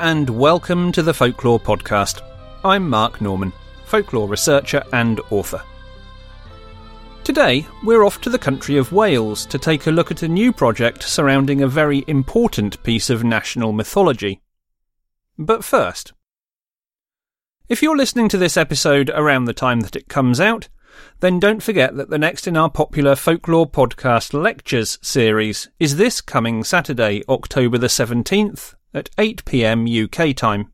And welcome to the Folklore Podcast. I'm Mark Norman, folklore researcher and author. Today, we're off to the country of Wales to take a look at a new project surrounding a very important piece of national mythology. But first, if you're listening to this episode around the time that it comes out, then don't forget that the next in our popular Folklore Podcast Lectures series is this coming Saturday, October the 17th at 8 pm UK time.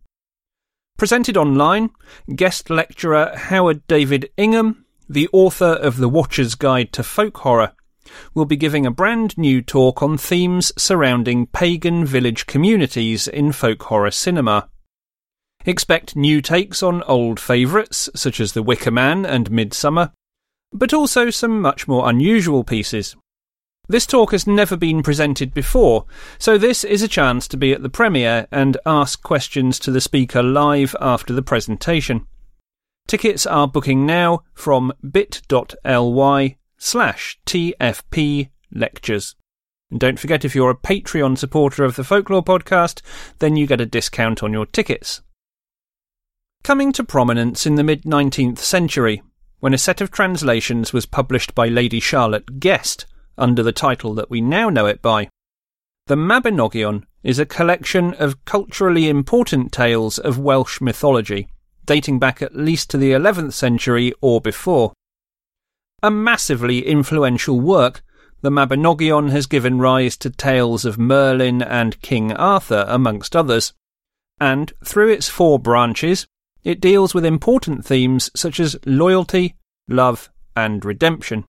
Presented online, guest lecturer Howard David Ingham, the author of The Watcher's Guide to Folk Horror, will be giving a brand new talk on themes surrounding pagan village communities in folk horror cinema. Expect new takes on old favourites such as The Wicker Man and Midsommar, but also some much more unusual pieces. This talk has never been presented before, so this is a chance to be at the premiere and ask questions to the speaker live after the presentation. Tickets are booking now from bit.ly slash TFP lectures. And don't forget, if you're a Patreon supporter of the Folklore podcast, then you get a discount on your tickets. Coming to prominence in the mid 19th century, when a set of translations was published by Lady Charlotte Guest under the title that we now know it by. The Mabinogion is a collection of culturally important tales of Welsh mythology, dating back at least to the 11th century or before. A massively influential work, the Mabinogion has given rise to tales of Merlin and King Arthur, amongst others, and through its four branches, it deals with important themes such as loyalty, love, and redemption.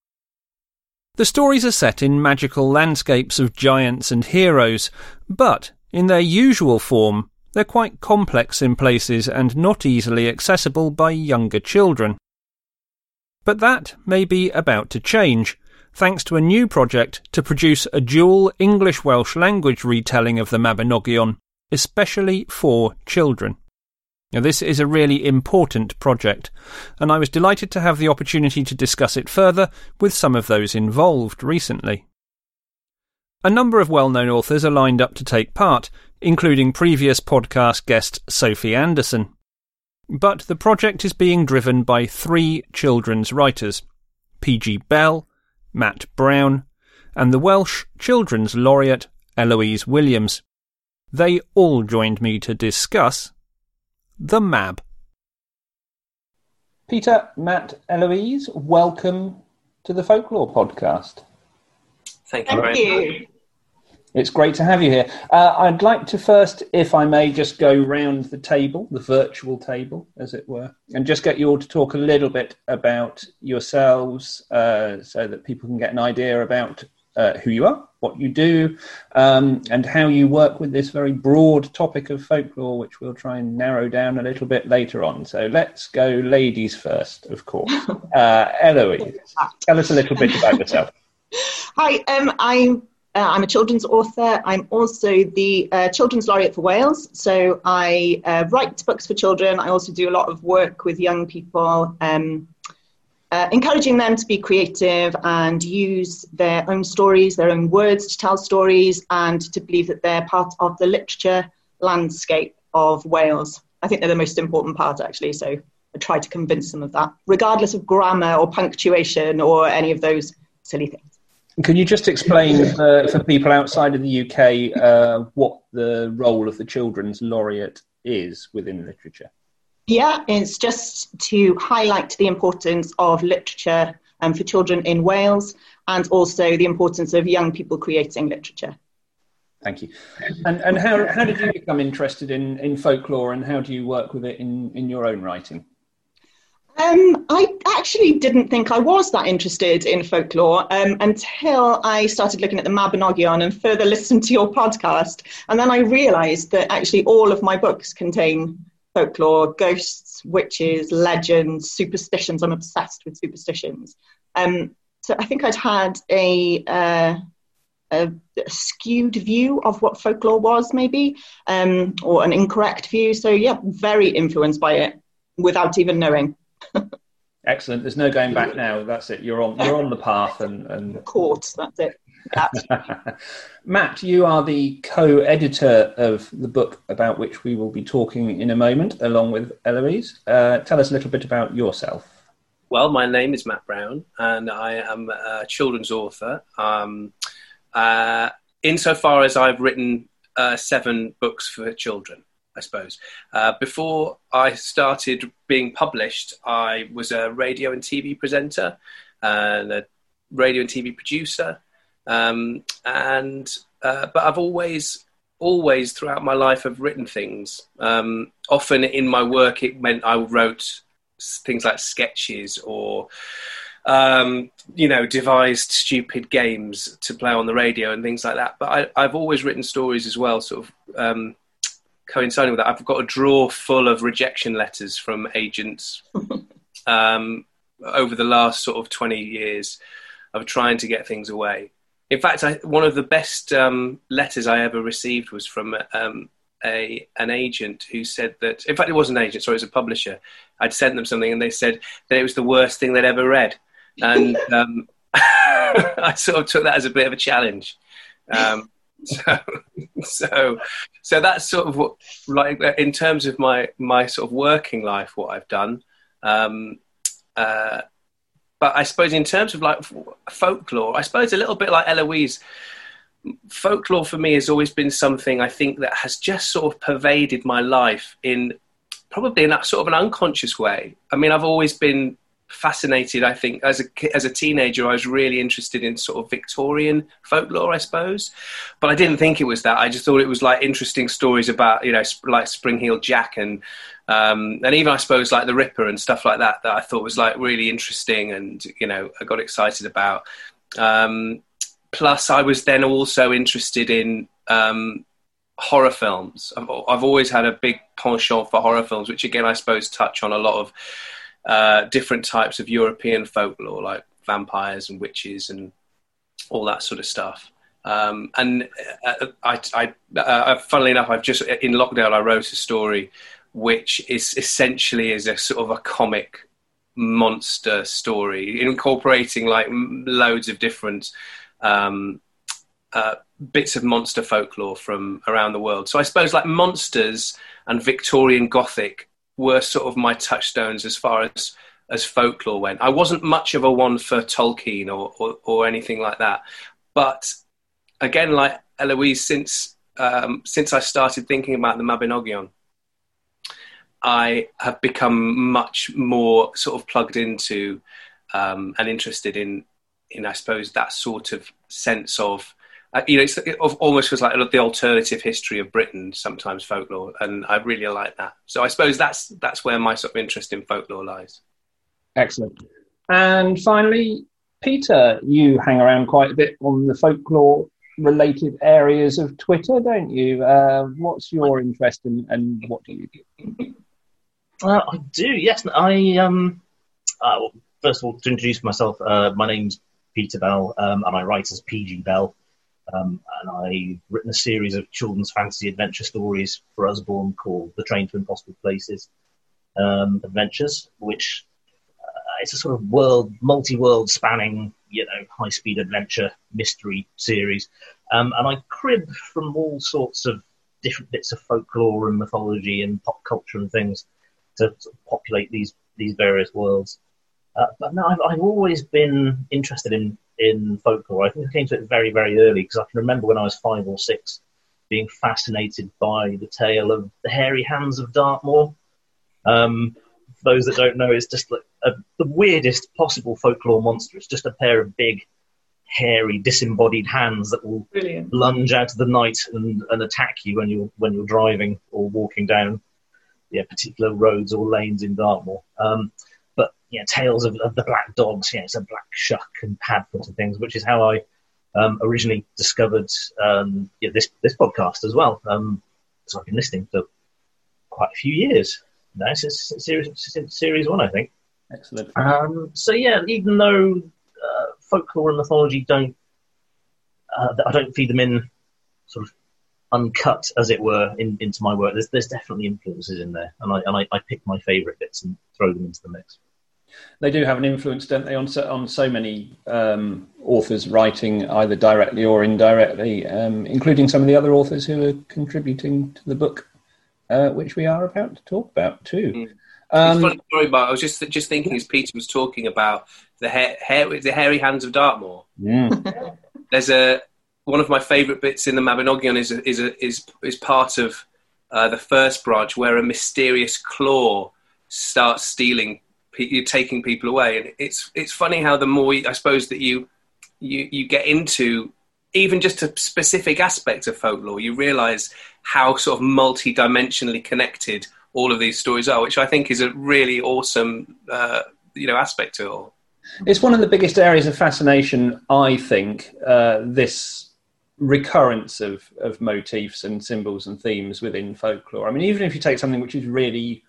The stories are set in magical landscapes of giants and heroes, but in their usual form, they're quite complex in places and not easily accessible by younger children. But that may be about to change, thanks to a new project to produce a dual English Welsh language retelling of the Mabinogion, especially for children. Now, this is a really important project, and I was delighted to have the opportunity to discuss it further with some of those involved recently. A number of well known authors are lined up to take part, including previous podcast guest Sophie Anderson. But the project is being driven by three children's writers P.G. Bell, Matt Brown, and the Welsh Children's Laureate Eloise Williams. They all joined me to discuss the Mab. Peter, Matt, Eloise, welcome to the Folklore Podcast. Thank you Thank you. It's great to have you here. Uh, I'd like to first, if I may, just go round the table, the virtual table, as it were, and just get you all to talk a little bit about yourselves uh, so that people can get an idea about uh, who you are, what you do, um, and how you work with this very broad topic of folklore, which we'll try and narrow down a little bit later on. So let's go ladies first, of course. Uh, Eloise, tell us a little bit about yourself. Hi, um, I'm uh, I'm a children's author. I'm also the uh, Children's Laureate for Wales. So I uh, write books for children. I also do a lot of work with young people, um, uh, encouraging them to be creative and use their own stories, their own words to tell stories, and to believe that they're part of the literature landscape of Wales. I think they're the most important part, actually. So I try to convince them of that, regardless of grammar or punctuation or any of those silly things. Can you just explain uh, for people outside of the UK uh, what the role of the Children's Laureate is within literature? Yeah, it's just to highlight the importance of literature um, for children in Wales and also the importance of young people creating literature. Thank you. And, and how, how did you become interested in, in folklore and how do you work with it in, in your own writing? Um, I actually didn't think I was that interested in folklore um, until I started looking at the Mabinogion and further listened to your podcast. And then I realised that actually all of my books contain folklore, ghosts, witches, legends, superstitions. I'm obsessed with superstitions. Um, so I think I'd had a, uh, a, skewed view of what folklore was, maybe, um, or an incorrect view. So yeah, very influenced by it without even knowing. Excellent. There's no going back now. That's it. You're on. You're on the path, and and Court. That's it. That. Matt, you are the co-editor of the book about which we will be talking in a moment, along with Eloise. Uh, tell us a little bit about yourself. Well, my name is Matt Brown, and I am a children's author. Um, uh, insofar as I've written uh, seven books for children, I suppose. Uh, before I started being published, I was a radio and TV presenter and a radio and TV producer. Um, and uh, but I've always, always throughout my life, have written things. Um, often in my work, it meant I wrote things like sketches or um, you know devised stupid games to play on the radio and things like that. But I, have always written stories as well, sort of um, coinciding with that. I've got a drawer full of rejection letters from agents um, over the last sort of twenty years of trying to get things away. In fact, I, one of the best um, letters I ever received was from um, a an agent who said that. In fact, it wasn't an agent; sorry, it was a publisher. I'd sent them something, and they said that it was the worst thing they'd ever read, and um, I sort of took that as a bit of a challenge. Um, so, so, so that's sort of what, like, in terms of my my sort of working life, what I've done. Um, uh, but I suppose in terms of like folklore, I suppose a little bit like Eloise folklore for me has always been something I think that has just sort of pervaded my life in probably in that sort of an unconscious way. I mean, I've always been fascinated. I think as a as a teenager, I was really interested in sort of Victorian folklore, I suppose, but I didn't think it was that. I just thought it was like interesting stories about you know like Spring-heeled Jack and um, and even I suppose like the Ripper and stuff like that that I thought was like really interesting and you know I got excited about. Um, plus, I was then also interested in um, horror films. I've, I've, always had a big penchant for horror films, which again I suppose touch on a lot of uh, different types of European folklore, like vampires and witches and all that sort of stuff. Um, and uh, I, I uh, funnily enough, I've just in lockdown I wrote a story which is essentially is a sort of a comic monster story, incorporating like loads of different um, uh, bits of monster folklore from around the world. So I suppose like monsters and Victorian Gothic were sort of my touchstones as far as as folklore went. I wasn't much of a one for Tolkien or or, or anything like that, but again, like Eloise, since um, since I started thinking about the Mabinogion, I have become much more sort of plugged into um, and interested in in I suppose that sort of sense of you know, it almost feels like the alternative history of Britain, sometimes folklore, and I really like that. So I suppose that's that's where my sort of interest in folklore lies. Excellent. And finally, Peter, you hang around quite a bit on the folklore related areas of Twitter, don't you? Uh, what's your interest in, and what do you do? Uh, I do, yes. I um, uh, well, first of all, to introduce myself, uh, my name's Peter Bell, um, and I write as PG Bell. Um, and I've written a series of children's fantasy adventure stories for Usborne called The Train to Impossible Places um, Adventures, which uh, it's a sort of world, multi-world spanning, you know, high-speed adventure mystery series. Um, and I crib from all sorts of different bits of folklore and mythology and pop culture and things to sort of populate these these various worlds. Uh, but no, I've, I've always been interested in in folklore. I think I came to it very, very early because I can remember when I was five or six being fascinated by the tale of the hairy hands of Dartmoor. Um, for those that don't know, it's just like a, the weirdest possible folklore monster. It's just a pair of big, hairy, disembodied hands that will Brilliant. lunge out of the night and, and attack you when you're when you're driving or walking down yeah, particular roads or lanes in Dartmoor. Um, you know, tales of, of the black dogs, you know, some black shuck and padfoot and things, which is how I um, originally discovered um, yeah, this this podcast as well. Um, so I've been listening for quite a few years now since, since series since series one, I think. Excellent. Um, so yeah, even though uh, folklore and mythology don't, uh, I don't feed them in sort of uncut, as it were, in, into my work. There's, there's definitely influences in there, and I and I, I pick my favourite bits and throw them into the mix. They do have an influence, don't they, on so, on so many um, authors writing either directly or indirectly, um, including some of the other authors who are contributing to the book, uh, which we are about to talk about too. Mm. Um, funny story, Mark. I was just just thinking as Peter was talking about the hair, hair the hairy hands of Dartmoor. Yeah. There's a one of my favourite bits in the Mabinogion is a, is a, is is part of uh, the first branch where a mysterious claw starts stealing, you're taking people away, and it's it's funny how the more I suppose that you you you get into even just a specific aspect of folklore, you realise how sort of multi-dimensionally connected all of these stories are, which I think is a really awesome, uh, you know, aspect to it all. It's one of the biggest areas of fascination, I think. Uh, this recurrence of of motifs and symbols and themes within folklore. I mean, even if you take something which is really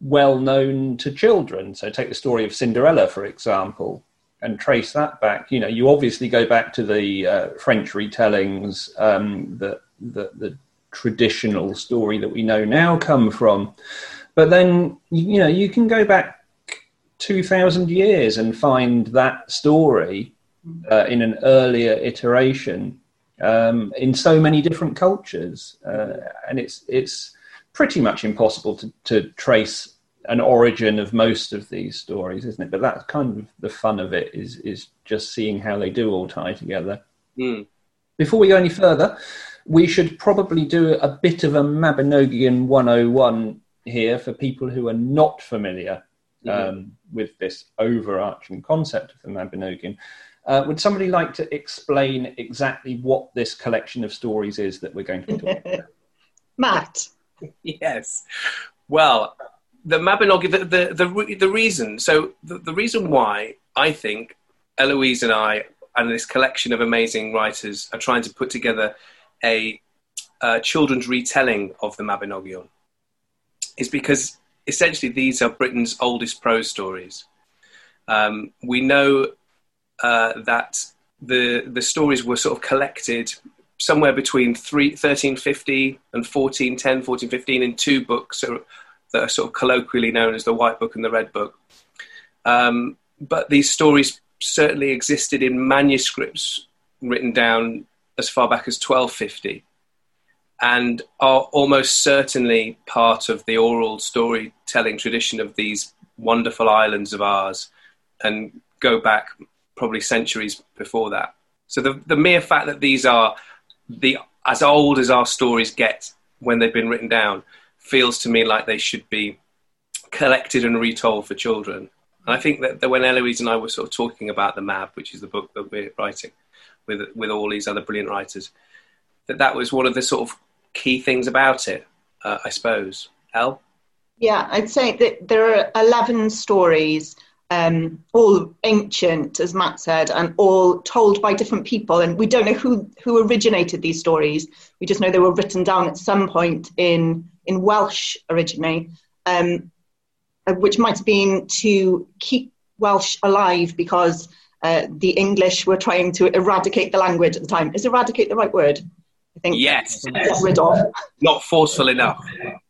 well known to children, so take the story of Cinderella, for example, and trace that back. You know, you obviously go back to the uh, French retellings um, that the, the traditional story that we know now come from. But then, you know, you can go back 2,000 years and find that story uh, in an earlier iteration um, in so many different cultures. Uh, and it's, it's pretty much impossible to, to trace an origin of most of these stories, isn't it? But that's kind of the fun of it is, is just seeing how they do all tie together. Mm. Before we go any further, we should probably do a bit of a Mabinogion 101 here for people who are not familiar mm-hmm. um, with this overarching concept of the Mabinogion. Uh, would somebody like to explain exactly what this collection of stories is that we're going to be talking about? Matt. Yes. Well, the Mabinogion, the, the, the, the reason, so the, the reason why I think Eloise and I and this collection of amazing writers are trying to put together a, a children's retelling of the Mabinogion is because essentially these are Britain's oldest prose stories. Um, we know uh, that the the stories were sort of collected somewhere between three, 1350 and 1410, 1415 in two books that are sort of colloquially known as the White Book and the Red Book. Um, but these stories certainly existed in manuscripts written down as far back as 1250 and are almost certainly part of the oral storytelling tradition of these wonderful islands of ours and go back probably centuries before that. So the, the mere fact that these are the as old as our stories get when they've been written down feels to me like they should be collected and retold for children. And I think that, that when Eloise and I were sort of talking about the Mab, which is the book that we're writing, with with all these other brilliant writers. That that was one of the sort of key things about it, uh, I suppose. El? Yeah, I'd say that there are 11 stories, um, all ancient, as Matt said, and all told by different people. And we don't know who, who originated these stories. We just know they were written down at some point in, in Welsh originally, um, uh, which might have been to keep Welsh alive because uh, the English were trying to eradicate the language at the time. Is eradicate the right word? I think. Yes. Get rid of. Not forceful enough.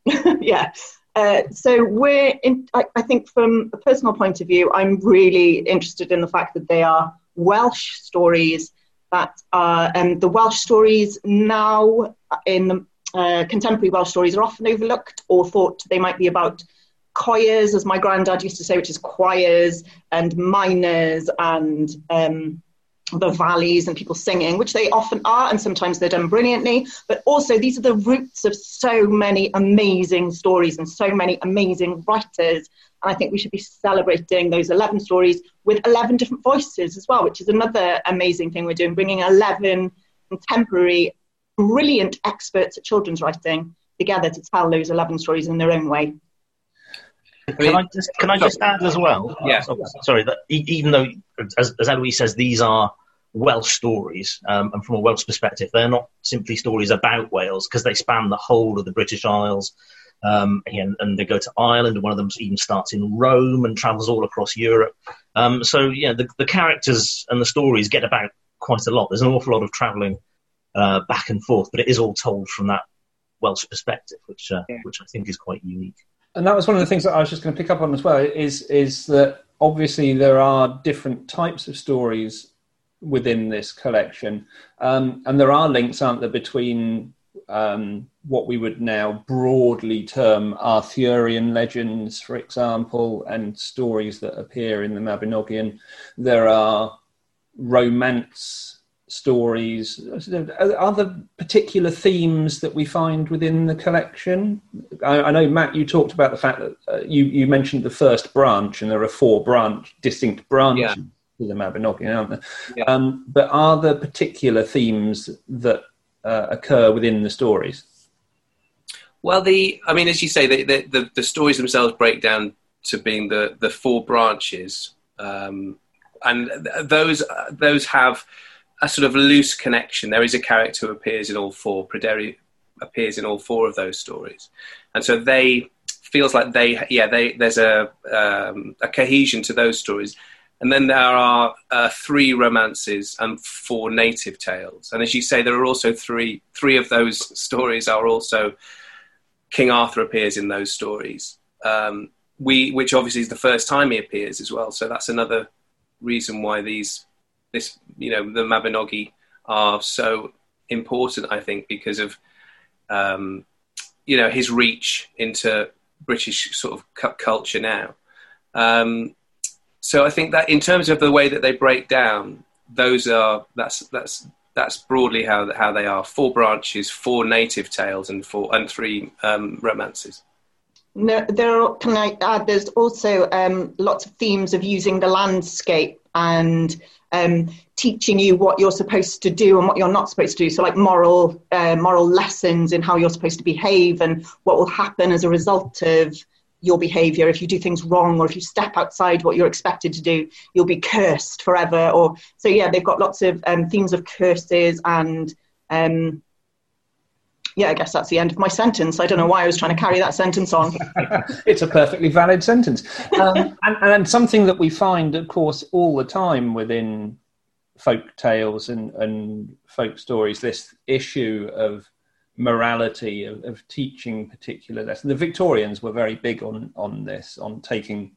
yeah. Uh, so we're in, I, I, think from a personal point of view, I'm really interested in the fact that they are Welsh stories that are, um, the Welsh stories now in uh, contemporary Welsh stories are often overlooked or thought they might be about choirs, as my granddad used to say, which is choirs and miners and um, the valleys and people singing, which they often are, and sometimes they're done brilliantly. But also, these are the roots of so many amazing stories and so many amazing writers. And I think we should be celebrating those 11 stories with 11 different voices as well, which is another amazing thing we're doing, bringing 11 contemporary, brilliant experts at children's writing together to tell those 11 stories in their own way. Can I just can I just add as well? Yeah. Oh, sorry, that even though as, as Eloise says, these are Welsh stories, um, and from a Welsh perspective, they're not simply stories about Wales because they span the whole of the British Isles. Um, and, and, they go to Ireland, and one of them even starts in Rome and travels all across Europe. Um, so, yeah, the, the, characters and the stories get about quite a lot. There's an awful lot of travelling uh, back and forth, but it is all told from that Welsh perspective, which uh, yeah. which I think is quite unique and that was one of the things that I was just going to pick up on as well. Is is that obviously there are different types of stories within this collection, um, and there are links, aren't there, between um, what we would now broadly term Arthurian legends, for example, and stories that appear in the Mabinogion. There are romance stories. Are there particular themes that we find within the collection? I, I know, Matt, you talked about the fact that uh, you, you mentioned the first branch, and there are four branch distinct branches. Yeah. To the Mabinogion, aren't there? Yeah. Um, but are there particular themes that uh, occur within the stories? Well, the I mean, as you say, the, the, the stories themselves break down to being the the four branches, um, and those those have a sort of loose connection. There is a character who appears in all four. Pryderi appears in all four of those stories, and so they feels like they yeah they there's a um, a cohesion to those stories and then there are uh, three romances and four native tales. And as you say, there are also three. Three of those stories are also King Arthur appears in those stories. Um, we, which obviously is the first time he appears as well. So that's another reason why these, this, you know, the Mabinogi are so important. I think because of, um, you know, his reach into British sort of culture now. Um, so I think that in terms of the way that they break down, those are that's that's that's broadly how how they are. Four branches, four native tales, and four and three um, romances. No, there are, can I add? There's also um, lots of themes of using the landscape and um, teaching you what you're supposed to do and what you're not supposed to do. So, like moral uh, moral lessons in how you're supposed to behave and what will happen as a result of your behavior if you do things wrong or if you step outside what you're expected to do you'll be cursed forever or so yeah they've got lots of um, themes of curses and um, yeah, I guess that's the end of my sentence. I don't know why I was trying to carry that sentence on. it's a perfectly valid sentence. Um, and, and, something that we find, of course, all the time within folk tales and, and folk stories, this issue of morality of, of, teaching particular lessons. The Victorians were very big on on this, on taking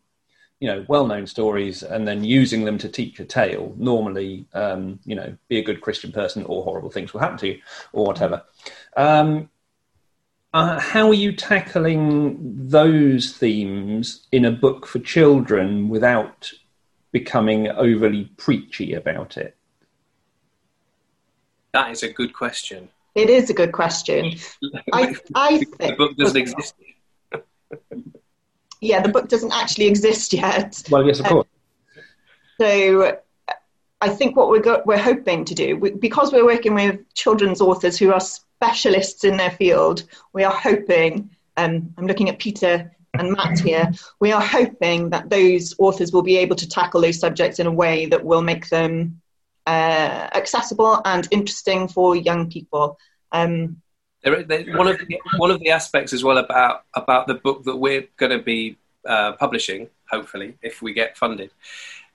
you know well-known stories and then using them to teach a tale. Normally, um, you know, be a good Christian person, or horrible things will happen to you, or whatever. Um, uh, how are you tackling those themes in a book for children without becoming overly preachy about it? That is a good question. It is a good question. I, I think the book doesn't exist. yeah, the book doesn't actually exist yet. Well, yes, of um, course. so I think what we're go- we're hoping to do, we, because we're working with children's authors who are specialists in their field, we are hoping. Um, I'm looking at Peter and Matt here. We are hoping that those authors will be able to tackle those subjects in a way that will make them uh, accessible and interesting for young people. Um, one of the, one of the aspects as well about about the book that we're going to be uh, publishing, hopefully, if we get funded,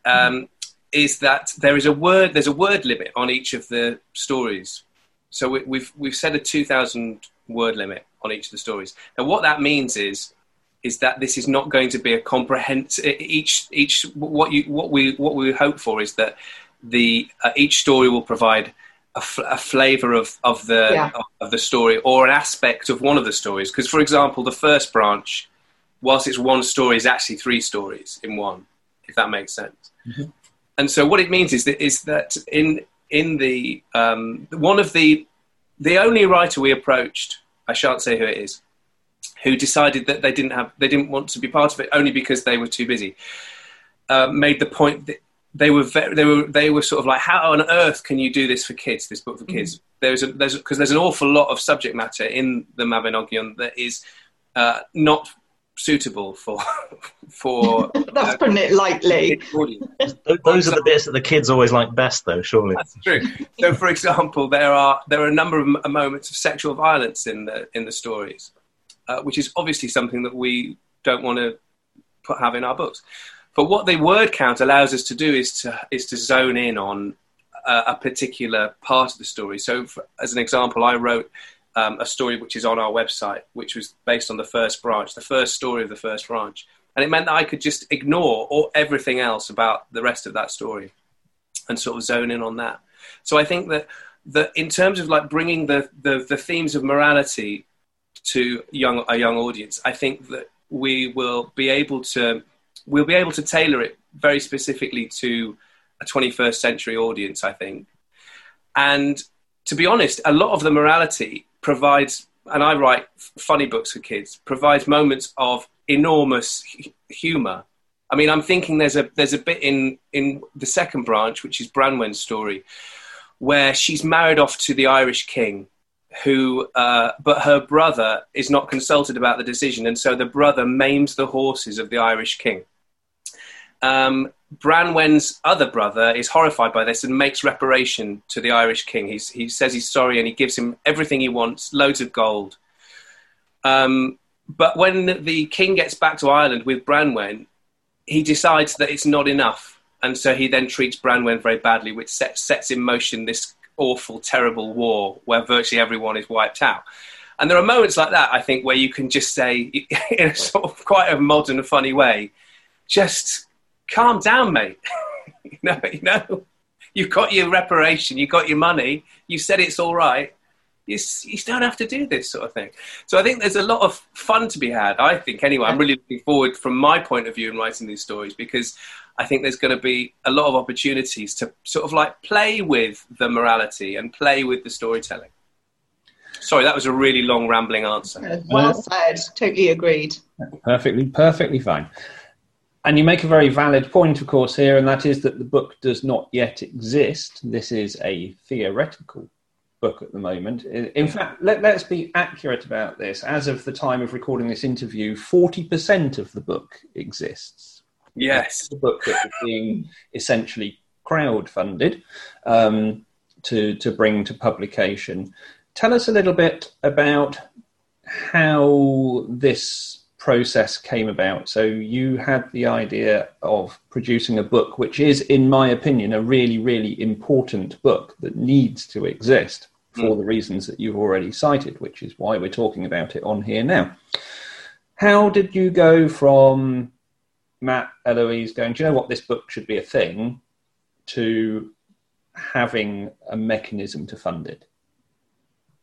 um, is that there is a word there's a word limit on each of the stories. So we, we've we've set a two thousand word limit on each of the stories. And what that means is is that this is not going to be a comprehensive each each what you what we what we hope for is that the uh, each story will provide a, f- a flavor of of the yeah. of, of, the story or an aspect of one of the stories. Because, for example, the first branch, whilst it's one story, is actually three stories in one. If that makes sense. Mm-hmm. And so, what it means is that is that in in the um, one of the the only writer we approached, I shan't say who it is, who decided that they didn't have they didn't want to be part of it only because they were too busy. Uh, made the point that they were very, they were they were sort of like how on earth can you do this for kids this book for mm-hmm. kids? Mm-hmm. there's a there's because there's an awful lot of subject matter in the Mabinogion that is uh, not suitable for for that's uh, putting it lightly. those are the bits that the kids always like best though surely. That's true. So for example there are there are a number of moments of sexual violence in the in the stories uh, which is obviously something that we don't want to put have in our books but what the word count allows us to do is to is to zone in on a, a particular part of the story. So, for, as an example, I wrote um, a story which is on our website, which was based on the first branch, the first story of the first branch, and it meant that I could just ignore all, everything else about the rest of that story and sort of zone in on that. So I think that that in terms of like bringing the, the, the themes of morality to young a young audience, I think that we will be able to we'll be able to tailor it very specifically to a 21st century audience. I think, and to be honest, a lot of the morality provides, and I write funny books for kids, provides moments of enormous humour. I mean, I'm thinking there's a there's a bit in in the second branch, which is Branwen's story, where she's married off to the Irish king, who uh, but her brother is not consulted about the decision, and so the brother maims the horses of the Irish king. Um, Branwen's other brother is horrified by this and makes reparation to the Irish king. He's, he says he's sorry and he gives him everything he wants, loads of gold. Um, but when the king gets back to Ireland with Branwen, he decides that it's not enough. And so he then treats Branwen very badly, which sets, sets in motion this awful, terrible war where virtually everyone is wiped out. And there are moments like that, I think, where you can just say, in a sort of quite a modern, funny way, just calm down, mate. you know, you know, you've got your reparation, you've got your money, you said it's all right. You, you don't have to do this sort of thing. So I think there's a lot of fun to be had. I think anyway. I'm really looking forward from my point of view in writing these stories because I think there's going to be a lot of opportunities to sort of like play with the morality and play with the storytelling. Sorry, that was a really long, rambling answer. Well uh, said. Totally agreed. Perfectly, perfectly fine. And you make a very valid point, of course, here, and that is that the book does not yet exist. This is a theoretical book at the moment. In fact, let, us be accurate about this. As of the time of recording this interview, 40% of the book exists. Yes. The book that is being essentially crowd-funded um, to, to bring to publication. Tell us a little bit about how this process came about. So you had the idea of producing a book, which is, in my opinion, a really, really important book that needs to exist for mm. the reasons that you've already cited, which is why we're talking about it on here now. How did you go from Matt Eloise going, do you know what, this book should be a thing, to having a mechanism to fund it?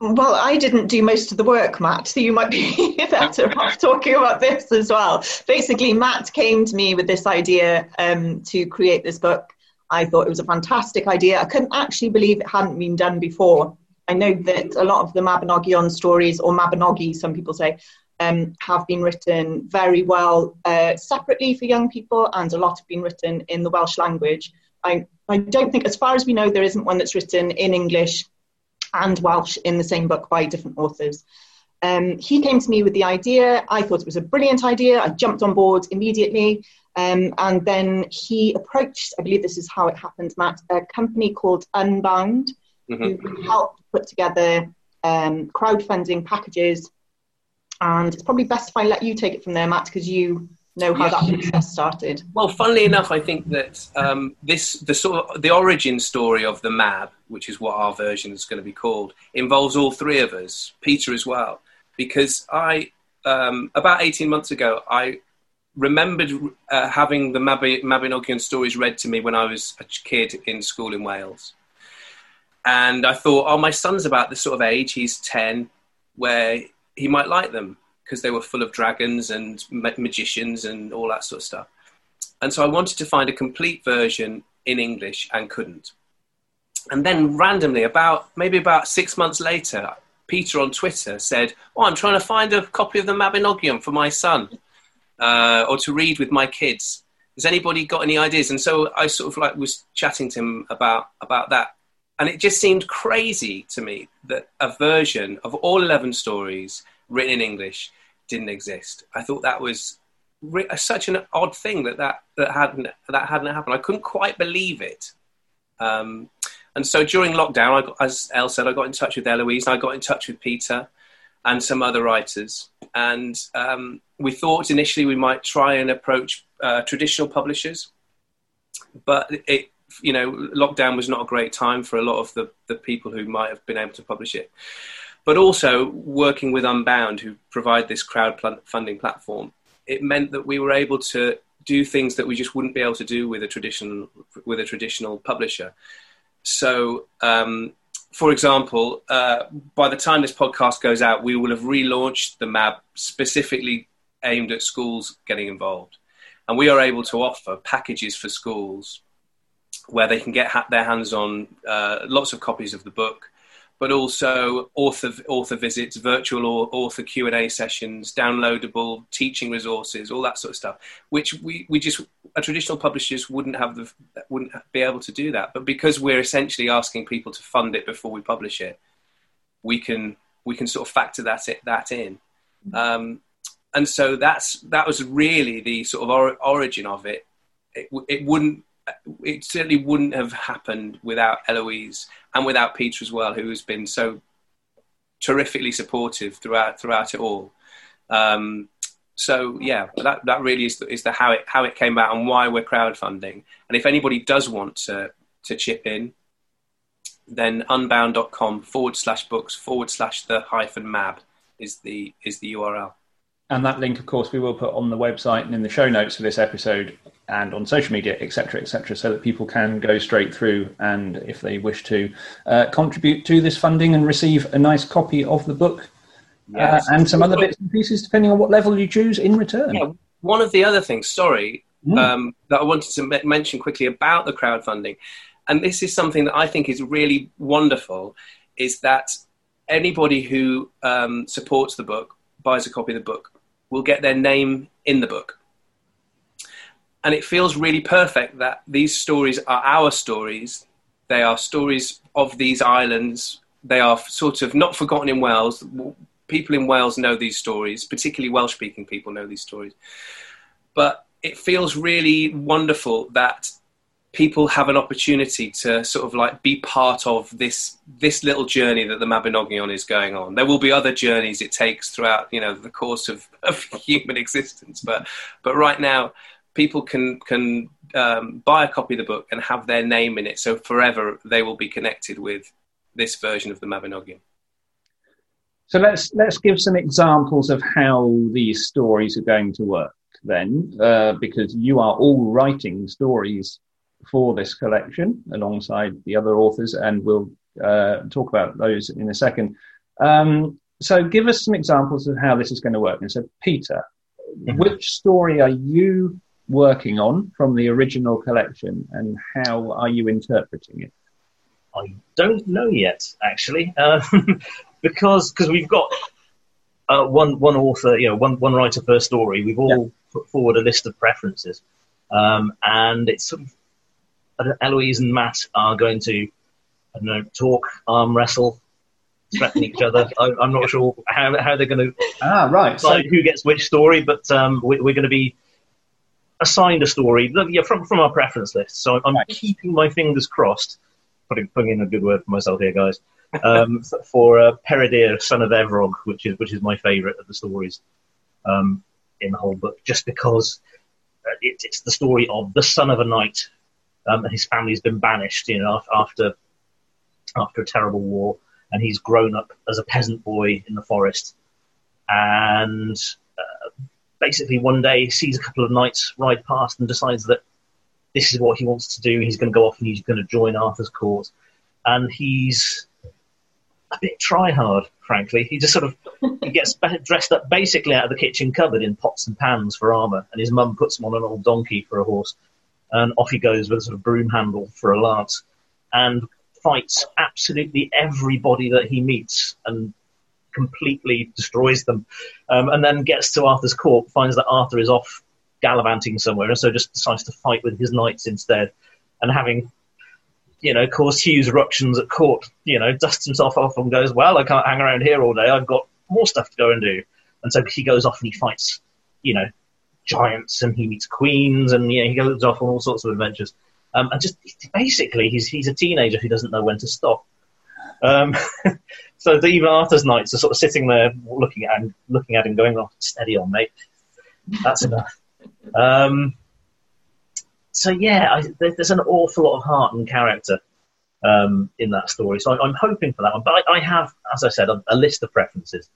Well, I didn't do most of the work, Matt, so you might be better off talking about this as well. Basically, Matt came to me with this idea um, to create this book. I thought it was a fantastic idea. I couldn't actually believe it hadn't been done before. I know that a lot of the Mabinogion stories, or Mabinogi, some people say, um, have been written very well uh, separately for young people, and a lot have been written in the Welsh language. I, I don't think, as far as we know, there isn't one that's written in English and Welsh in the same book by different authors. Um, he came to me with the idea. I thought it was a brilliant idea. I jumped on board immediately. Um, and then he approached, I believe this is how it happened, Matt, a company called Unbound, mm-hmm. who helped put together um, crowdfunding packages. And it's probably best if I let you take it from there, Matt, because you know how that process started. Well, funnily enough, I think that um, this the sort of the origin story of the MAB, which is what our version is going to be called, involves all three of us, Peter as well, because I um, about eighteen months ago I remembered uh, having the Mabinogion stories read to me when I was a kid in school in Wales. And I thought, oh, my son's about this sort of age, he's 10, where he might like them because they were full of dragons and ma- magicians and all that sort of stuff. And so I wanted to find a complete version in English and couldn't. And then randomly, about maybe about six months later, Peter on Twitter said, "Oh, I'm trying to find a copy of the Mabinogion for my son, uh, or to read with my kids. Has anybody got any ideas?" And so I sort of like was chatting to him about about that, and it just seemed crazy to me that a version of all eleven stories written in English didn't exist. I thought that was re- such an odd thing that that, that hadn't that hadn't happened. I couldn't quite believe it. Um, and so during lockdown, I got, as Elle said, I got in touch with Eloise, and I got in touch with Peter and some other writers. And um, we thought initially we might try and approach uh, traditional publishers, but it, you know, lockdown was not a great time for a lot of the, the people who might have been able to publish it but also working with Unbound, who provide this crowdfunding platform. it meant that we were able to do things that we just wouldn't be able to do with a traditional with a traditional publisher. So, um, for example, uh, by the time this podcast goes out, we will have relaunched the MAB specifically aimed at schools getting involved, and we are able to offer packages for schools where they can get ha- their hands on uh, lots of copies of the book but also author author visits, virtual or, author Q and A sessions, downloadable teaching resources, all that sort of stuff. Which we, we just a traditional publishers wouldn't have the wouldn't be able to do that. But because we're essentially asking people to fund it before we publish it, we can we can sort of factor that it, that in. Um, and so that's that was really the sort of or, origin of it. It, it wouldn't it certainly wouldn't have happened without Eloise and without Peter as well, who has been so terrifically supportive throughout throughout it all. Um, so yeah, that that really is the, is the how it how it came about and why we're crowdfunding. And if anybody does want to to chip in, then unbound.com forward slash books forward slash the hyphen mab is the is the URL. And that link, of course, we will put on the website and in the show notes for this episode and on social media, etc., etc., so that people can go straight through and, if they wish to, uh, contribute to this funding and receive a nice copy of the book uh, yes. uh, and some other bits and pieces, depending on what level you choose in return. Yeah, one of the other things, sorry, mm. um, that I wanted to mention quickly about the crowdfunding, and this is something that I think is really wonderful, is that anybody who um, supports the book, buys a copy of the book, will get their name in the book. And it feels really perfect that these stories are our stories. They are stories of these islands. They are sort of not forgotten in Wales. People in Wales know these stories, particularly Welsh speaking people know these stories. But it feels really wonderful that people have an opportunity to sort of like be part of this this little journey that the Mabinogion is going on. There will be other journeys it takes throughout you know the course of, of human existence, but but right now people can can um, buy a copy of the book and have their name in it, so forever they will be connected with this version of the Mabinogion. So let's let's give some examples of how these stories are going to work then, uh, because you are all writing stories for this collection alongside the other authors, and we'll uh, talk about those in a second. Um, so, give us some examples of how this is going to work. And so, Peter, mm-hmm. which story are you working on from the original collection, and how are you interpreting it? I don't know yet, actually, uh, because because we've got uh, one one author, you know, one one writer per story. We've all yeah. put forward a list of preferences, um, and it's sort of Eloise and Matt are going to, I don't know, talk, arm wrestle, threaten each other. I, am not sure how, how they're going to ah right so who gets which story, but um, we, are going to be assigned a story yeah, from from our preference list. So I'm right. keeping my fingers crossed, putting putting in a good word for myself here, guys. Um, for uh, Peredur, son of Evrawc, which is which is my favourite of the stories um, in the whole book, just because uh, it, it's the story of the son of a knight um, and his family's been banished, you know, after after a terrible war, and he's grown up as a peasant boy in the forest, and uh, basically one day he sees a couple of knights ride past and decides that this is what he wants to do. He's going to go off and he's going to join Arthur's court, and he's a bit try hard, frankly. He just sort of he gets dressed up basically out of the kitchen cupboard in pots and pans for armor, and his mum puts him on an old donkey for a horse and off he goes with a sort of broom handle for a lance, and fights absolutely everybody that he meets and completely destroys them, um, and then gets to Arthur's court, finds that Arthur is off gallivanting somewhere, and so just decides to fight with his knights instead, and having you know, caused huge eruptions at court, you know, dusts himself off and goes, well, I can't hang around here all day. I've got more stuff to go and do. And so he goes off and he fights, you know, giants and he meets queens and yeah, he goes off on all sorts of adventures. Um, and just basically, he's he's a teenager who doesn't know when to stop. Um, so even Arthur's knights are sort of sitting there looking at him, looking at him, going, "Oh, steady on, mate. That's enough." Um, so yeah, I, there's an awful lot of heart and character um, in that story. So I'm hoping for that one. But I, I have, as I said, a, a list of preferences.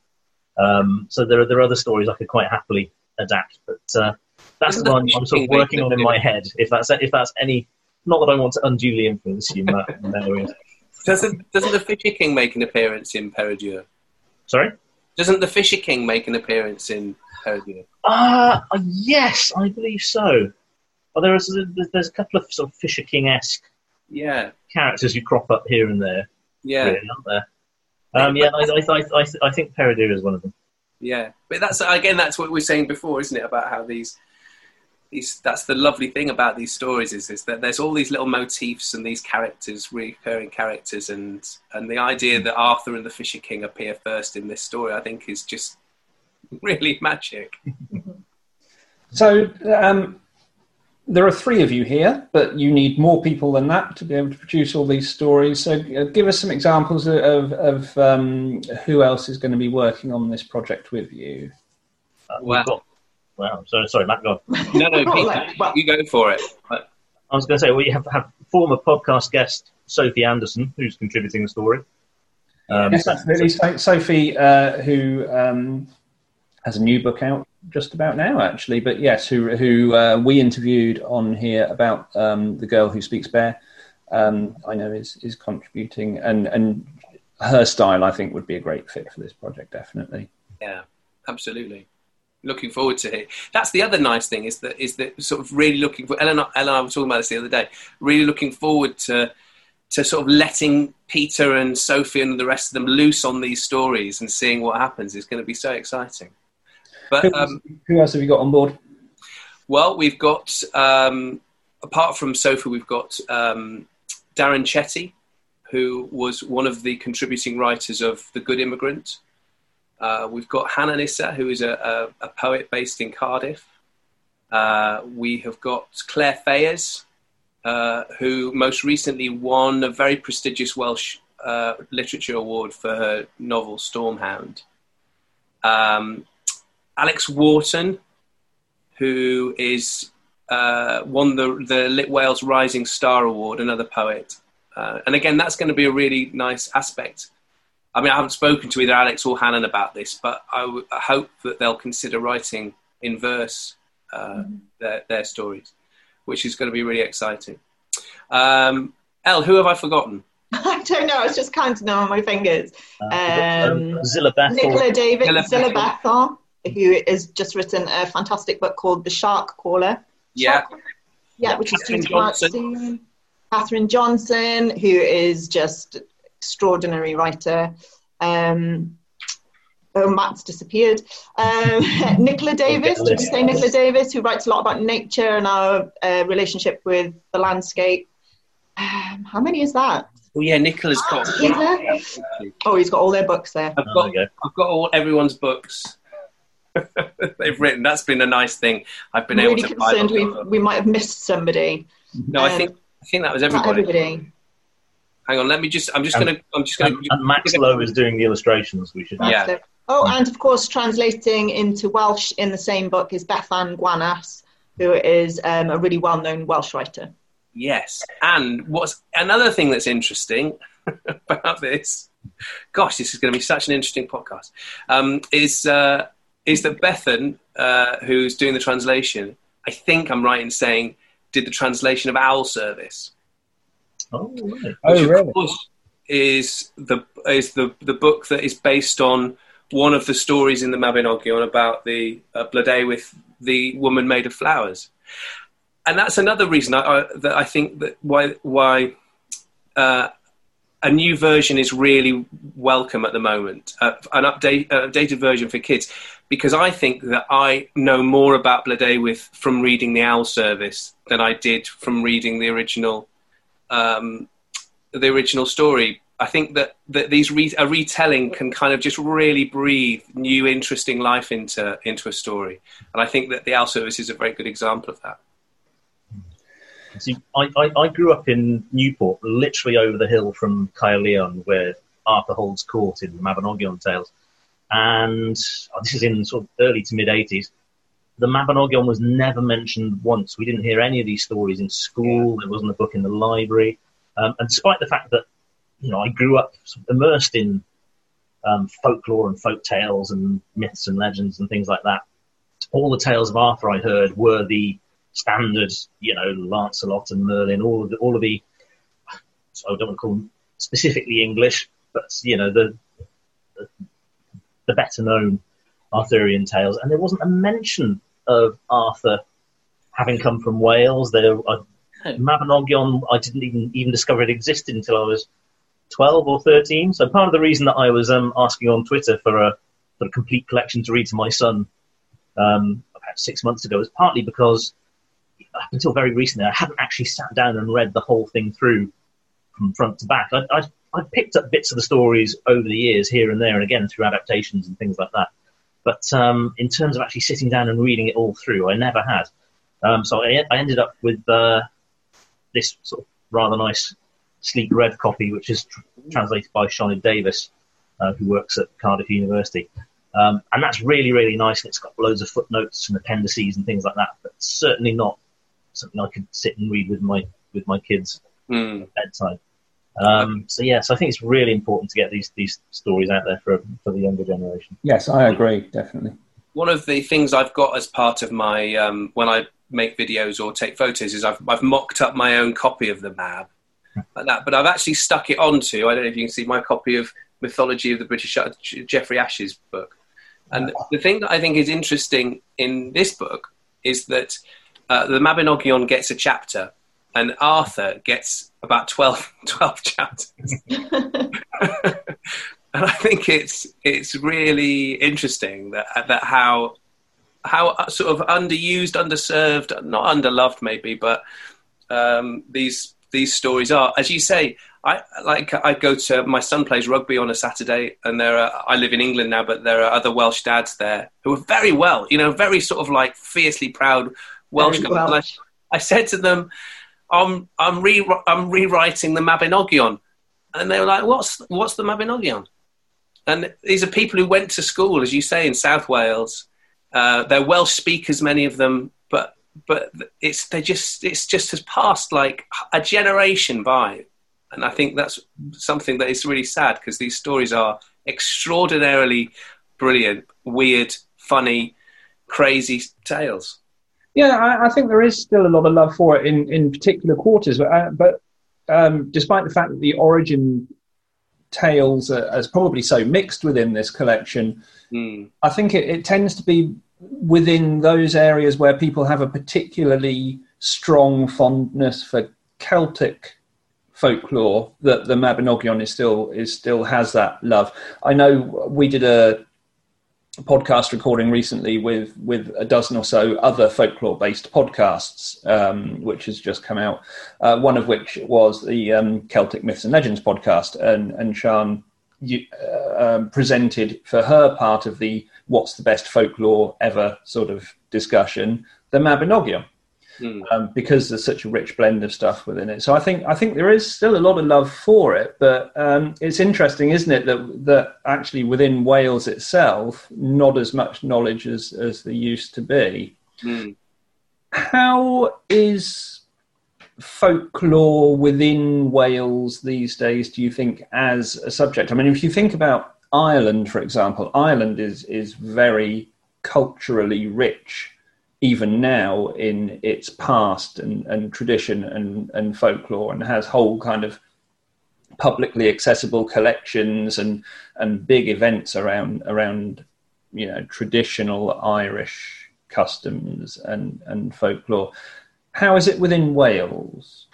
Um, so there are there are other stories I could quite happily adapt. But uh, that's the the one I'm sort of working on in my head. If that's if that's any, not that I want to unduly influence you, Matt. in that area. Doesn't doesn't the Fisher King make an appearance in Peredur? Sorry. Doesn't the Fisher King make an appearance in Peredur? Uh, uh, yes, I believe so. Well, there is there's a couple of sort of Fisher King esque Yeah, characters who crop up here and there, yeah, really, aren't there? Um, yeah, I, I, I, I, I think Peredur is one of them. Yeah. But that's again, that's what we were saying before, isn't it? About how these. These, that's the lovely thing about these stories is, is that there's all these little motifs and these characters, recurring characters, and and the idea that Arthur and the Fisher King appear first in this story, I think, is just really magic. So um, there are three of you here, but you need more people than that to be able to produce all these stories. So uh, give us some examples of, of, of um, who else is going to be working on this project with you. Uh, we've Wow. got, well, sorry, sorry, Matt, go on. No, no, Peter, well- you go for it. I was going to say we have, have former podcast guest Sophie Anderson, who's contributing the story. Um, yes, absolutely. So, Sophie, uh, who um, has a new book out just about now, actually, but yes, who, who uh, we interviewed on here about um, the girl who speaks bear. Um, I know is is contributing, and and her style, I think, would be a great fit for this project, definitely. yeah, absolutely. Looking forward to it. That's the other nice thing is that is that sort of really looking for Ellen. Ellen, I was talking about this the other day. Really looking forward to to sort of letting Peter and Sophie and the rest of them loose on these stories and seeing what happens is going to be so exciting. But Who, um, who else have you got on board? Well, we've got, um, apart from Sophie, we've got um, Darren Chetty, who was one of the contributing writers of The Good Immigrant. Uh, we've got Hanan Issa, who is a, a, a poet based in Cardiff. Uh, we have got Claire Fayers, uh, who most recently won a very prestigious Welsh uh, Literature Award for her novel Stormhound. Um, Alex Wharton, who is uh, won the the Lit Wales Rising Star Award, another poet. Uh, and again, that's going to be a really nice aspect. I mean, I haven't spoken to either Alex or Hanan about this, but I, w- I hope that they'll consider writing in verse uh, their, their stories, which is going to be really exciting. Um, Elle, who have I forgotten? I don't know. I was just counting them on my fingers. uh, Um, Zillah Bethell. Nicola Davies, Zillah Zillah Bethell. Bethell, who has just written a fantastic book called The Shark Caller. Yeah, Shark- yeah, which is Catherine due to come out Johnson. soon. Catherine Johnson, who is just extraordinary writer. Um, oh, Matt's disappeared. Um, Nicola Davies, did you say Nicola Davies, who writes a lot about nature and our uh, relationship with the landscape? Um, how many is that? well, yeah. Nicola's got. Oh, he's got all their books there. I've Oh, got, there I've got all everyone's books they've written. That's been a nice thing. I've been I'm able really to buy concerned we we might have missed somebody. No, I um, think I think that was Not everybody. everybody. Hang on, let me just. I'm just gonna. I'm just gonna. And, and Max Low is doing the illustrations. We should. Yeah. So- Oh, and of course, translating into Welsh in the same book is Bethan Gwanas, who is um, a really well-known Welsh writer. Yes, and what's another thing that's interesting about this? Gosh, this is going to be such an interesting podcast. Um, is uh, is that Bethan, uh, who's doing the translation? I think I'm right in saying did the translation of Owl Service. Oh, right. Oh, which really? of course is the is the the book that is based on one of the stories in the Mabinogion about the uh, Blodeuwedd the woman made of flowers, and that's another reason I, I, that I think that why why uh, a new version is really welcome at the moment, uh, an update an updated version for kids, because I think that I know more about Blodeuwedd from reading the Owl Service than I did from reading the original um, the original story. I think that, that these re- a retelling can kind of just really breathe new, interesting life into into a story, and I think that the Owl Service is a very good example of that. See, I, I, I grew up in Newport, literally over the hill from Caerleon, where Arthur holds court in the Mabinogion tales. And oh, this is in sort of early to mid 80s. The Mabinogion was never mentioned once. We didn't hear any of these stories in school. There wasn't a book in the library. Um, and despite the fact that, you know, I grew up immersed in um, folklore and folk tales and myths and legends and things like that, all the tales of Arthur I heard were the standard, you know, Lancelot and Merlin, all of the, all of the, so I don't want to call them specifically English, but you know the the, the better known Arthurian tales, and there wasn't a mention of Arthur having come from Wales. There, uh, Mabinogion, I didn't even even discover it existed until I was twelve or thirteen. So part of the reason that I was um, asking on Twitter for a for a complete collection to read to my son um, about six months ago was partly because up until very recently I hadn't actually sat down and read the whole thing through from front to back. I, I, I picked up bits of the stories over the years, here and there, and again through adaptations and things like that. But um, in terms of actually sitting down and reading it all through, I never had. Um, so I, I, ended up with uh, this sort of rather nice, sleek red copy, which is tr- translated by Sioned Davies, uh, who works at Cardiff University. Um, and that's really, really nice, and it's got loads of footnotes and appendices and things like that. But certainly not something I could sit and read with my with my kids mm. at bedtime. Um, so yes, I think it's really important to get these these stories out there for for the younger generation. Yes, I agree, definitely. One of the things I've got as part of my um, when I make videos or take photos is I've I've mocked up my own copy of the map like that, but I've actually stuck it onto. I don't know if you can see my copy of Mythology of the British Geoffrey Ashe's book. And the thing that I think is interesting in this book is that uh, the Mabinogion gets a chapter, and Arthur gets about 12, 12 chapters. and I think it's it's really interesting that that how how uh, sort of underused, underserved, not underloved maybe, but um, these these stories are. As you say, I like I go to my son plays rugby on a Saturday, and there are I live in England now, but there are other Welsh dads there who are very well, you know, very sort of like fiercely proud Welsh. Welsh. I, I said to them, I'm I'm re I'm rewriting the Mabinogion, and they were like, "What's what's the Mabinogion?" And these are people who went to school, as you say, in South Wales. Uh, they're Welsh speakers, many of them, but but it's they just it's just has passed like a generation by, and I think that's something that is really sad because these stories are extraordinarily brilliant, weird, funny, crazy tales. Yeah, I, I, think there is still a lot of love for it in, in particular quarters, but, uh, but um, despite the fact that the origin tales are, are probably so mixed within this collection, mm. I think it, it tends to be within those areas where people have a particularly strong fondness for Celtic folklore that the Mabinogion is still is still has that love. I know we did a podcast recording recently with with a dozen or so other folklore based podcasts, um, which has just come out. Uh, one of which was the um, Celtic Myths and Legends podcast, and and Sian uh, um, presented for her part of the "What's the best folklore ever?" sort of discussion, the Mabinogion mm. um, because there's such a rich blend of stuff within it. So I think I think there is still a lot of love for it, but um, it's interesting, isn't it, that that actually within Wales itself, not as much knowledge as as there used to be. Mm. How is folklore within Wales these days? Do you think as a subject? I mean, if you think about Ireland, for example, Ireland is is very culturally rich even now in its past and, and tradition and, and folklore and has whole kind of publicly accessible collections and and big events around around you know traditional Irish customs and and folklore. How is it within Wales?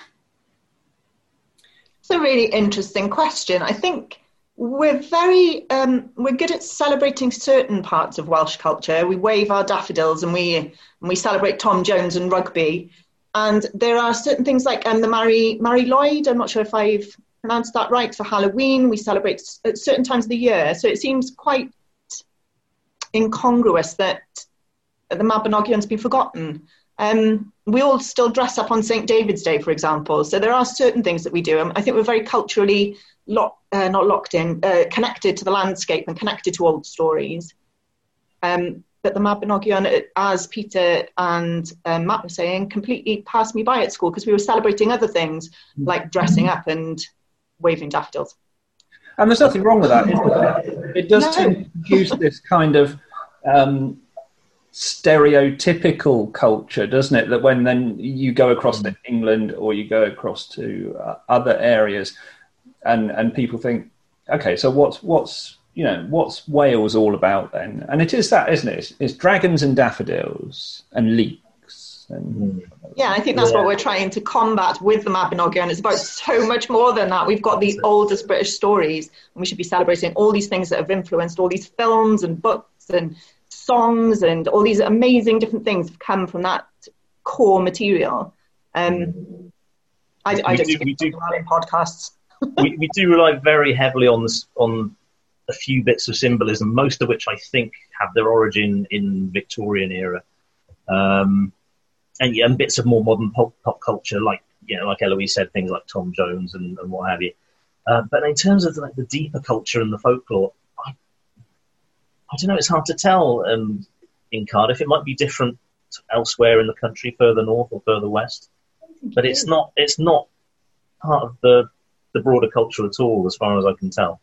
It's a really interesting question. I think we're very um, we're good at celebrating certain parts of Welsh culture. We wave our daffodils and we and we celebrate Tom Jones and rugby. And there are certain things like um, the Mari Mari Lwyd. I'm not sure if I've pronounced that right. For Halloween, we celebrate at certain times of the year. So it seems quite incongruous that the Mabinogion's been forgotten. Um, we all still dress up on St. David's Day, for example. So there are certain things that we do. Um, I think we're very culturally lock, uh, not locked in, uh, connected to the landscape and connected to old stories. Um, but the Mabinogion, as Peter and um, Matt were saying, completely passed me by at school because we were celebrating other things like dressing up and waving daffodils. And there's nothing wrong with that. It does no. tend to produce this kind of um, stereotypical culture, doesn't it? That when then you go across to England or you go across to uh, other areas, and and people think, okay, so what's what's you know what's Wales all about then? And it is that, isn't it? It's, it's dragons and daffodils and leeks. And, yeah, I think that's yeah. what we're trying to combat with the Mabinogion. It's about so much more than that. We've got the oldest British stories, and we should be celebrating all these things that have influenced all these films and books and songs and all these amazing different things have come from that core material. Um, I, I don't do, we do, in podcasts. We, we do rely very heavily on this, on a few bits of symbolism, most of which I think have their origin in Victorian era, um, and, yeah, and bits of more modern pop, pop culture, like you know, like Eloise said, things like Tom Jones and, and what have you. Uh, but in terms of like the deeper culture and the folklore, I don't know. It's hard to tell um, in Cardiff. It might be different elsewhere in the country, further north or further west, but it's not. It's not part of the the broader culture at all, as far as I can tell.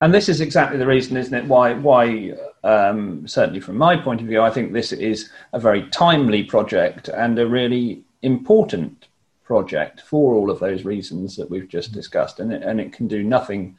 And this is exactly the reason, isn't it? Why, why? Um, certainly, from my point of view, I think this is a very timely project and a really important project for all of those reasons that we've just discussed. And it, and it can do nothing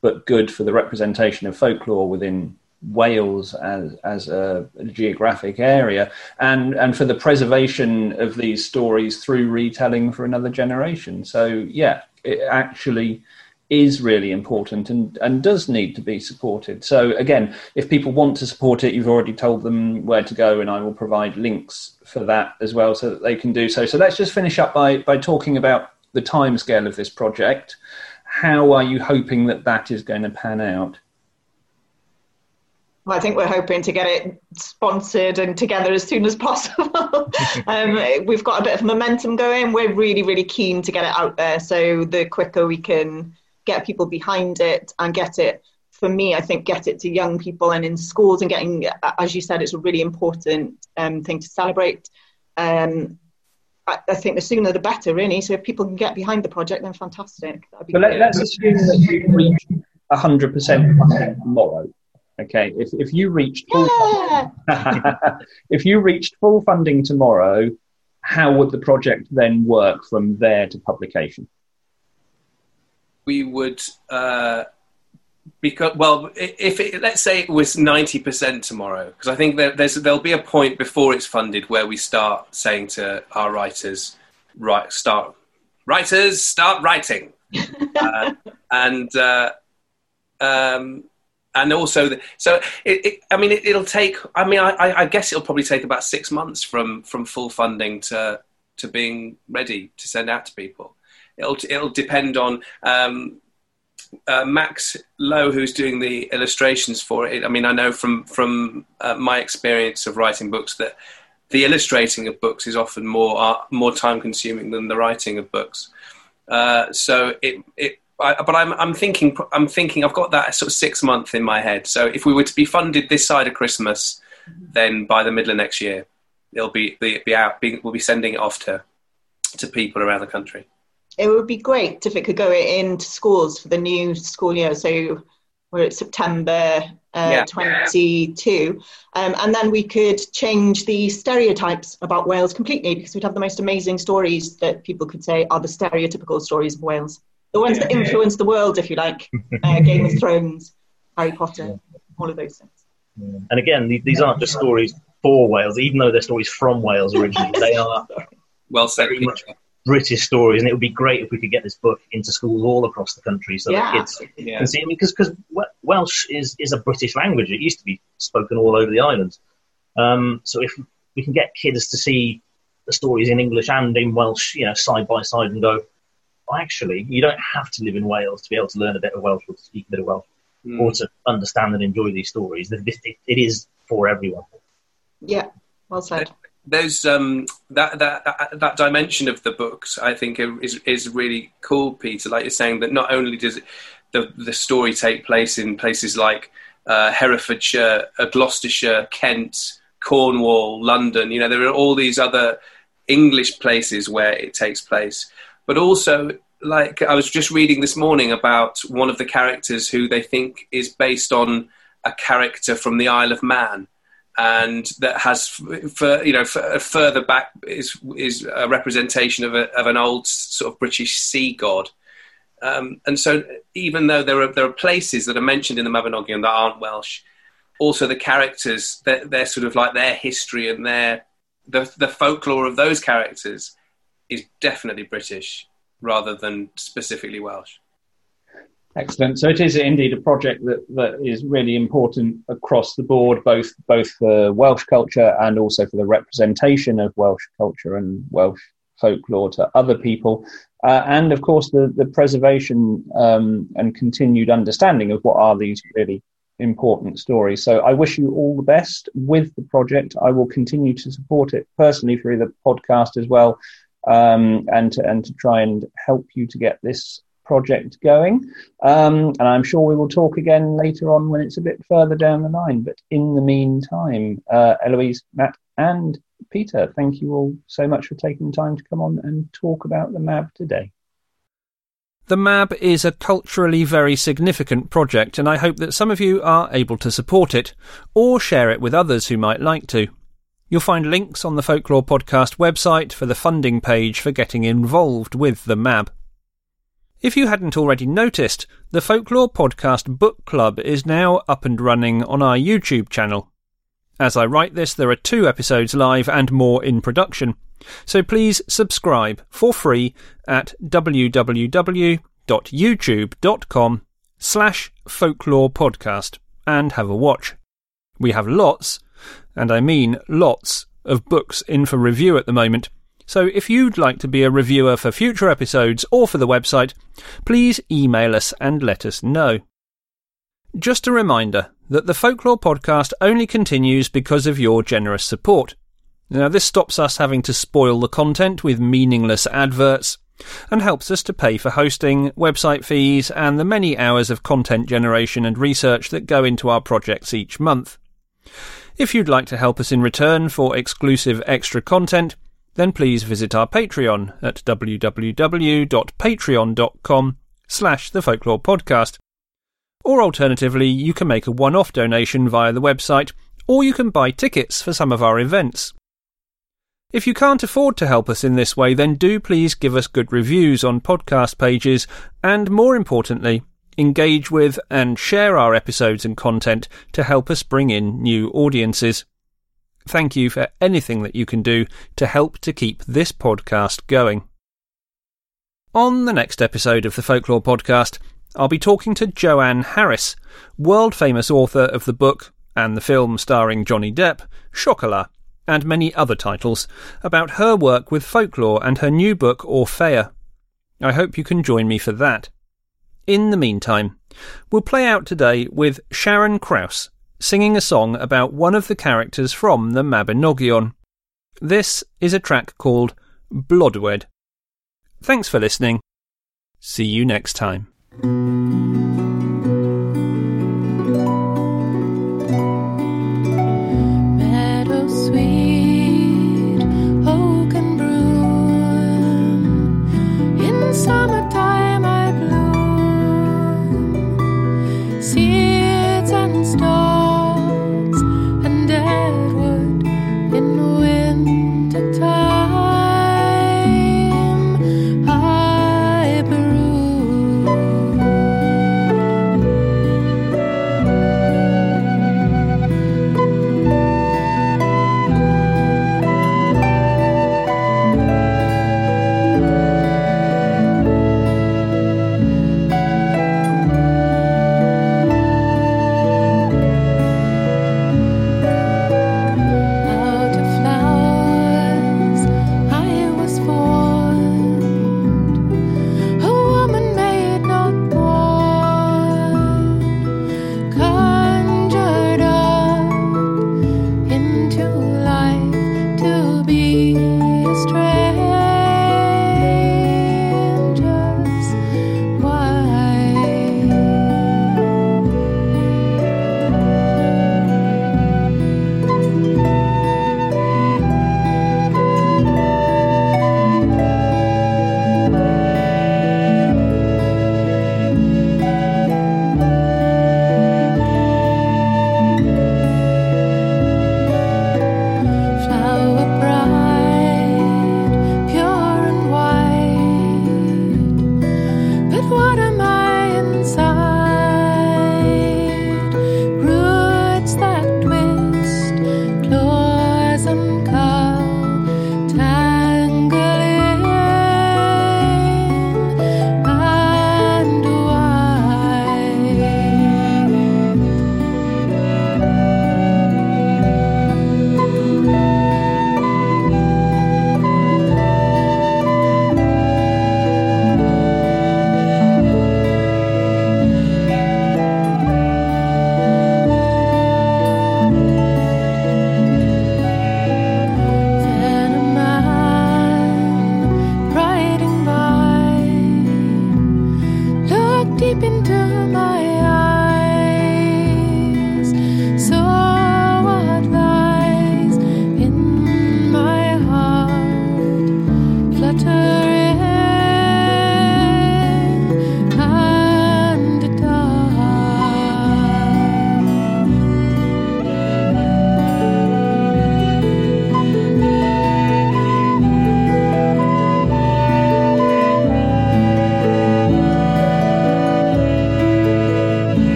but good for the representation of folklore within Wales as as a, geographic area, and and for the preservation of these stories through retelling for another generation. So yeah, it actually is really important and, and does need to be supported. So again, if people want to support it, you've already told them where to go, and I will provide links for that as well, so that they can do so. So let's just finish up by by talking about the timescale of this project. How are you hoping that that is going to pan out? Well, I think we're hoping to get it sponsored and together as soon as possible. um, we've got a bit of momentum going. We're really, really keen to get it out there. So the quicker we can get people behind it and get it, for me, I think get it to young people and in schools and getting, as you said, it's a really important um, thing to celebrate. Um, I, I, think the sooner the better, really. So if people can get behind the project, then fantastic. So let, us assume that we reach 100% funding tomorrow Okay, if if you reached full yeah. funding, if you reached full funding tomorrow, how would the project then work from there to publication? We would. Uh, because well, if it, let's say it was ninety percent tomorrow, because I think that there's there'll be a point before it's funded where we start saying to our writers, right, start writers start writing, uh, and uh, um, and also the, so it, it, i mean it, will take i mean I, I, guess it'll probably take about six months from from full funding to to being ready to send out to people it'll it'll depend on um, uh, Max Low, who's doing the illustrations for it. I mean, I know from from uh, my experience of writing books that the illustrating of books is often more uh, more time consuming than the writing of books. Uh, so it it but I'm, I'm thinking, I'm thinking, I've got that sort of six month in my head. So if we were to be funded this side of Christmas, then by the middle of next year, it'll be be, be out. Be, we'll be sending it off to to people around the country. It would be great if it could go into schools for the new school year. So we're at September uh, yeah. 22. Um, and then we could change the stereotypes about Wales completely because we'd have the most amazing stories that people could say are the stereotypical stories of Wales the ones that influence the world, if you like, uh, Game of Thrones, Harry Potter, all of those things. And again, these aren't just stories for Wales, even though they're stories from Wales originally. They are well said. British stories, and it would be great if we could get this book into schools all across the country so yeah. that kids yeah. can see it. Because because Welsh is, is a British language. It used to be spoken all over the island. Um, so if we can get kids to see the stories in English and in Welsh, you know, side by side, and go, actually, you don't have to live in Wales to be able to learn a bit of Welsh or to speak a bit of Welsh mm. or to understand and enjoy these stories. It, it, it is for everyone. Yeah, well said. There's um, that, that that dimension of the books. I think is is really cool, Peter. Like you're saying that not only does it, the the story take place in places like uh, Herefordshire, uh, Gloucestershire, Kent, Cornwall, London. You know, there are all these other English places where it takes place but also like I was just reading this morning about one of the characters who they think is based on a character from the Isle of Man. and that has you know for, further back is is a representation of, a, of an old sort of British sea god. Um, and so, even though there are there are places that are mentioned in the Mabinogion that aren't Welsh, also the characters, they're, they're sort of like their history and their the the folklore of those characters is definitely British rather than specifically Welsh. Excellent. So it is indeed a project that, that is really important across the board, both both for Welsh culture and also for the representation of Welsh culture and Welsh folklore to other people, uh, and of course the the preservation um, and continued understanding of what are these really important stories. So I wish you all the best with the project. I will continue to support it personally through the podcast as well, um, and to, and to try and help you to get this project going. Um, and I'm sure we will talk again later on when it's a bit further down the line. But in the meantime, uh, Eloise, Matt, and Peter, thank you all so much for taking the time to come on and talk about the MAB today. The MAB is a culturally very significant project, and I hope that some of you are able to support it or share it with others who might like to. You'll find links on the Folklore Podcast website for the funding page for getting involved with the MAB. If you hadn't already noticed, the Folklore Podcast Book Club is now up and running on our YouTube channel. As I write this, there are two episodes live and more in production. So please subscribe for free at www.youtube.com slash folklore podcast and have a watch. We have lots, and I mean lots, of books in for review at the moment, so if you'd like to be a reviewer for future episodes or for the website, please email us and let us know. Just a reminder that the Folklore podcast only continues because of your generous support. Now, this stops us having to spoil the content with meaningless adverts and helps us to pay for hosting, website fees, and the many hours of content generation and research that go into our projects each month. If you'd like to help us in return for exclusive extra content, then please visit our Patreon at www.patreon.com slash the folklore podcast. Or alternatively, you can make a one-off donation via the website, or you can buy tickets for some of our events. If you can't afford to help us in this way, then do please give us good reviews on podcast pages, and more importantly, engage with and share our episodes and content to help us bring in new audiences. Thank you for anything that you can do to help to keep this podcast going. On the next episode of the Folklore Podcast, I'll be talking to Joanne Harris, world famous author of the book and the film starring Johnny Depp, Chocolat, and many other titles, about her work with folklore and her new book, Orfeia. I hope you can join me for that. In the meantime, we'll play out today with Sharron Kraus singing a song about one of the characters from the Mabinogion. This is a track called Blodeuwedd. Thanks for listening. See you next time.